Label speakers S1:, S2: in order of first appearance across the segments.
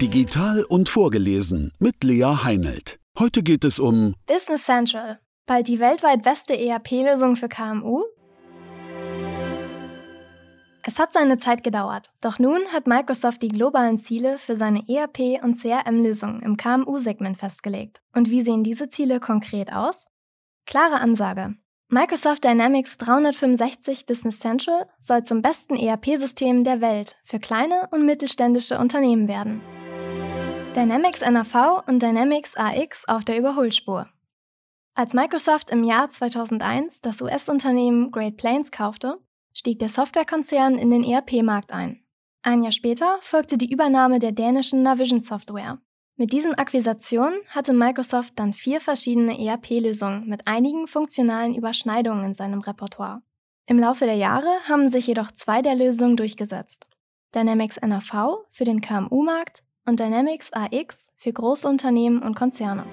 S1: Digital und vorgelesen mit Lea Heinelt. Heute geht es um
S2: Business Central. Bald die weltweit beste ERP-Lösung für KMU? Es hat seine Zeit gedauert, doch nun hat Microsoft die globalen Ziele für seine ERP- und CRM-Lösungen im KMU-Segment festgelegt. Und wie sehen diese Ziele konkret aus? Klare Ansage. Microsoft Dynamics 365 Business Central soll zum besten ERP-System der Welt für kleine und mittelständische Unternehmen werden. Dynamics NAV und Dynamics AX auf der Überholspur. Als Microsoft im Jahr 2001 das US-Unternehmen Great Plains kaufte, stieg der Softwarekonzern in den ERP-Markt ein. Ein Jahr später folgte die Übernahme der dänischen Navision Software. Mit diesen Akquisitionen hatte Microsoft dann vier verschiedene ERP-Lösungen mit einigen funktionalen Überschneidungen in seinem Repertoire. Im Laufe der Jahre haben sich jedoch zwei der Lösungen durchgesetzt. Dynamics NAV für den KMU-Markt und Dynamics AX für Großunternehmen und Konzerne.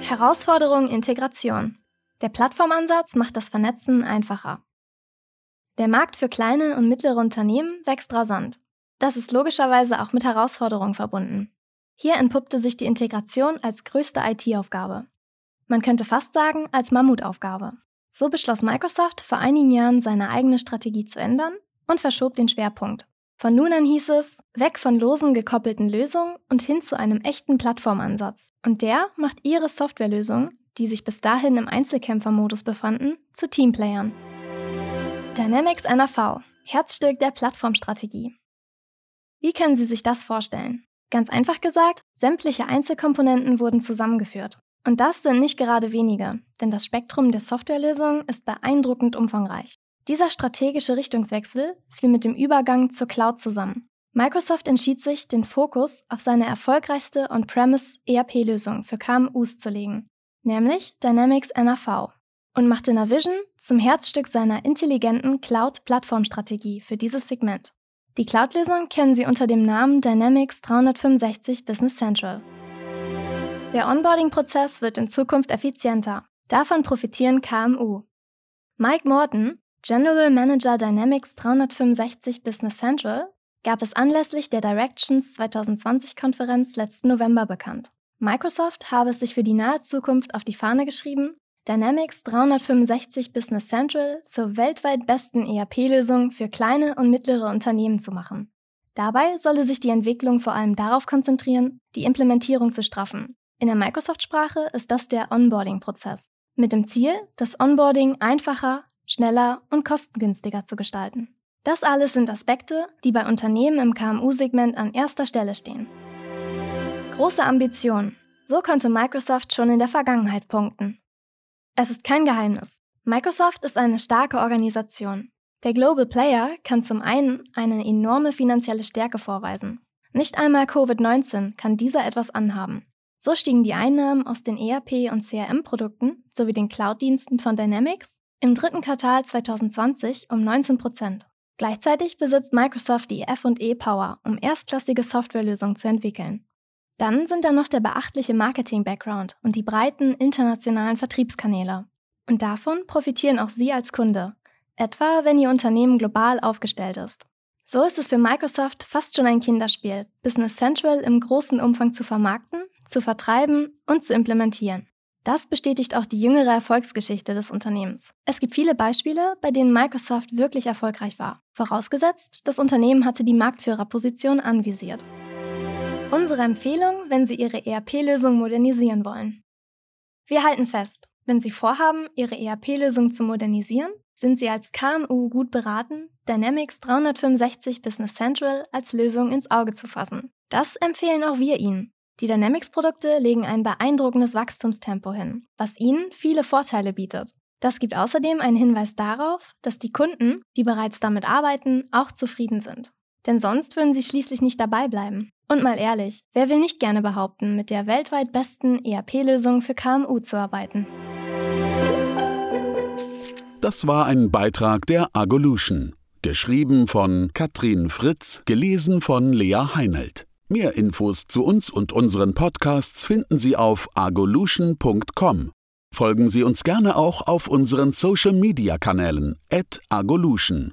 S2: Herausforderung Integration. Der Plattformansatz macht das Vernetzen einfacher. Der Markt für kleine und mittlere Unternehmen wächst rasant. Das ist logischerweise auch mit Herausforderungen verbunden. Hier entpuppte sich die Integration als größte IT-Aufgabe. Man könnte fast sagen, als Mammutaufgabe. So beschloss Microsoft vor einigen Jahren seine eigene Strategie zu ändern und verschob den Schwerpunkt. Von nun an hieß es, weg von losen gekoppelten Lösungen und hin zu einem echten Plattformansatz. Und der macht ihre Softwarelösungen, die sich bis dahin im Einzelkämpfermodus befanden, zu Teamplayern. Dynamics NAV, Herzstück der Plattformstrategie. Wie können Sie sich das vorstellen? Ganz einfach gesagt, sämtliche Einzelkomponenten wurden zusammengeführt. Und das sind nicht gerade wenige, denn das Spektrum der Softwarelösungen ist beeindruckend umfangreich. Dieser strategische Richtungswechsel fiel mit dem Übergang zur Cloud zusammen. Microsoft entschied sich, den Fokus auf seine erfolgreichste On-Premise ERP-Lösung für KMUs zu legen, nämlich Dynamics NAV, und machte Navision zum Herzstück seiner intelligenten Cloud-Plattformstrategie für dieses Segment. Die Cloud-Lösung kennen Sie unter dem Namen Dynamics 365 Business Central. Der Onboarding-Prozess wird in Zukunft effizienter. Davon profitieren KMU. Mike Morton, General Manager Dynamics 365 Business Central gab es anlässlich der Directions 2020-Konferenz letzten November bekannt. Microsoft habe es sich für die nahe Zukunft auf die Fahne geschrieben, Dynamics 365 Business Central zur weltweit besten ERP-Lösung für kleine und mittlere Unternehmen zu machen. Dabei solle sich die Entwicklung vor allem darauf konzentrieren, die Implementierung zu straffen. In der Microsoft-Sprache ist das der Onboarding-Prozess. Mit dem Ziel, das Onboarding einfacher, schneller und kostengünstiger zu gestalten. Das alles sind Aspekte, die bei Unternehmen im KMU-Segment an erster Stelle stehen. Große Ambitionen. So konnte Microsoft schon in der Vergangenheit punkten. Es ist kein Geheimnis. Microsoft ist eine starke Organisation. Der Global Player kann zum einen eine enorme finanzielle Stärke vorweisen. Nicht einmal Covid-19 kann dieser etwas anhaben. So stiegen die Einnahmen aus den ERP- und CRM-Produkten sowie den Cloud-Diensten von Dynamics im dritten Quartal 2020 um 19 Prozent. Gleichzeitig besitzt Microsoft die FE Power, um erstklassige Softwarelösungen zu entwickeln. Dann sind da noch der beachtliche Marketing-Background und die breiten internationalen Vertriebskanäle. Und davon profitieren auch Sie als Kunde, etwa wenn Ihr Unternehmen global aufgestellt ist. So ist es für Microsoft fast schon ein Kinderspiel, Business Central im großen Umfang zu vermarkten, zu vertreiben und zu implementieren. Das bestätigt auch die jüngere Erfolgsgeschichte des Unternehmens. Es gibt viele Beispiele, bei denen Microsoft wirklich erfolgreich war. Vorausgesetzt, das Unternehmen hatte die Marktführerposition anvisiert. Unsere Empfehlung, wenn Sie Ihre ERP-Lösung modernisieren wollen. Wir halten fest, wenn Sie vorhaben, Ihre ERP-Lösung zu modernisieren, sind Sie als KMU gut beraten, Dynamics 365 Business Central als Lösung ins Auge zu fassen. Das empfehlen auch wir Ihnen. Die Dynamics-Produkte legen ein beeindruckendes Wachstumstempo hin, was ihnen viele Vorteile bietet. Das gibt außerdem einen Hinweis darauf, dass die Kunden, die bereits damit arbeiten, auch zufrieden sind. Denn sonst würden sie schließlich nicht dabei bleiben. Und mal ehrlich, wer will nicht gerne behaupten, mit der weltweit besten ERP-Lösung für KMU zu arbeiten?
S1: Das war ein Beitrag der Agolution. Geschrieben von Katrin Fritz, gelesen von Lea Heinelt. Mehr Infos zu uns und unseren Podcasts finden Sie auf agolution.com. Folgen Sie uns gerne auch auf unseren Social Media Kanälen agolution.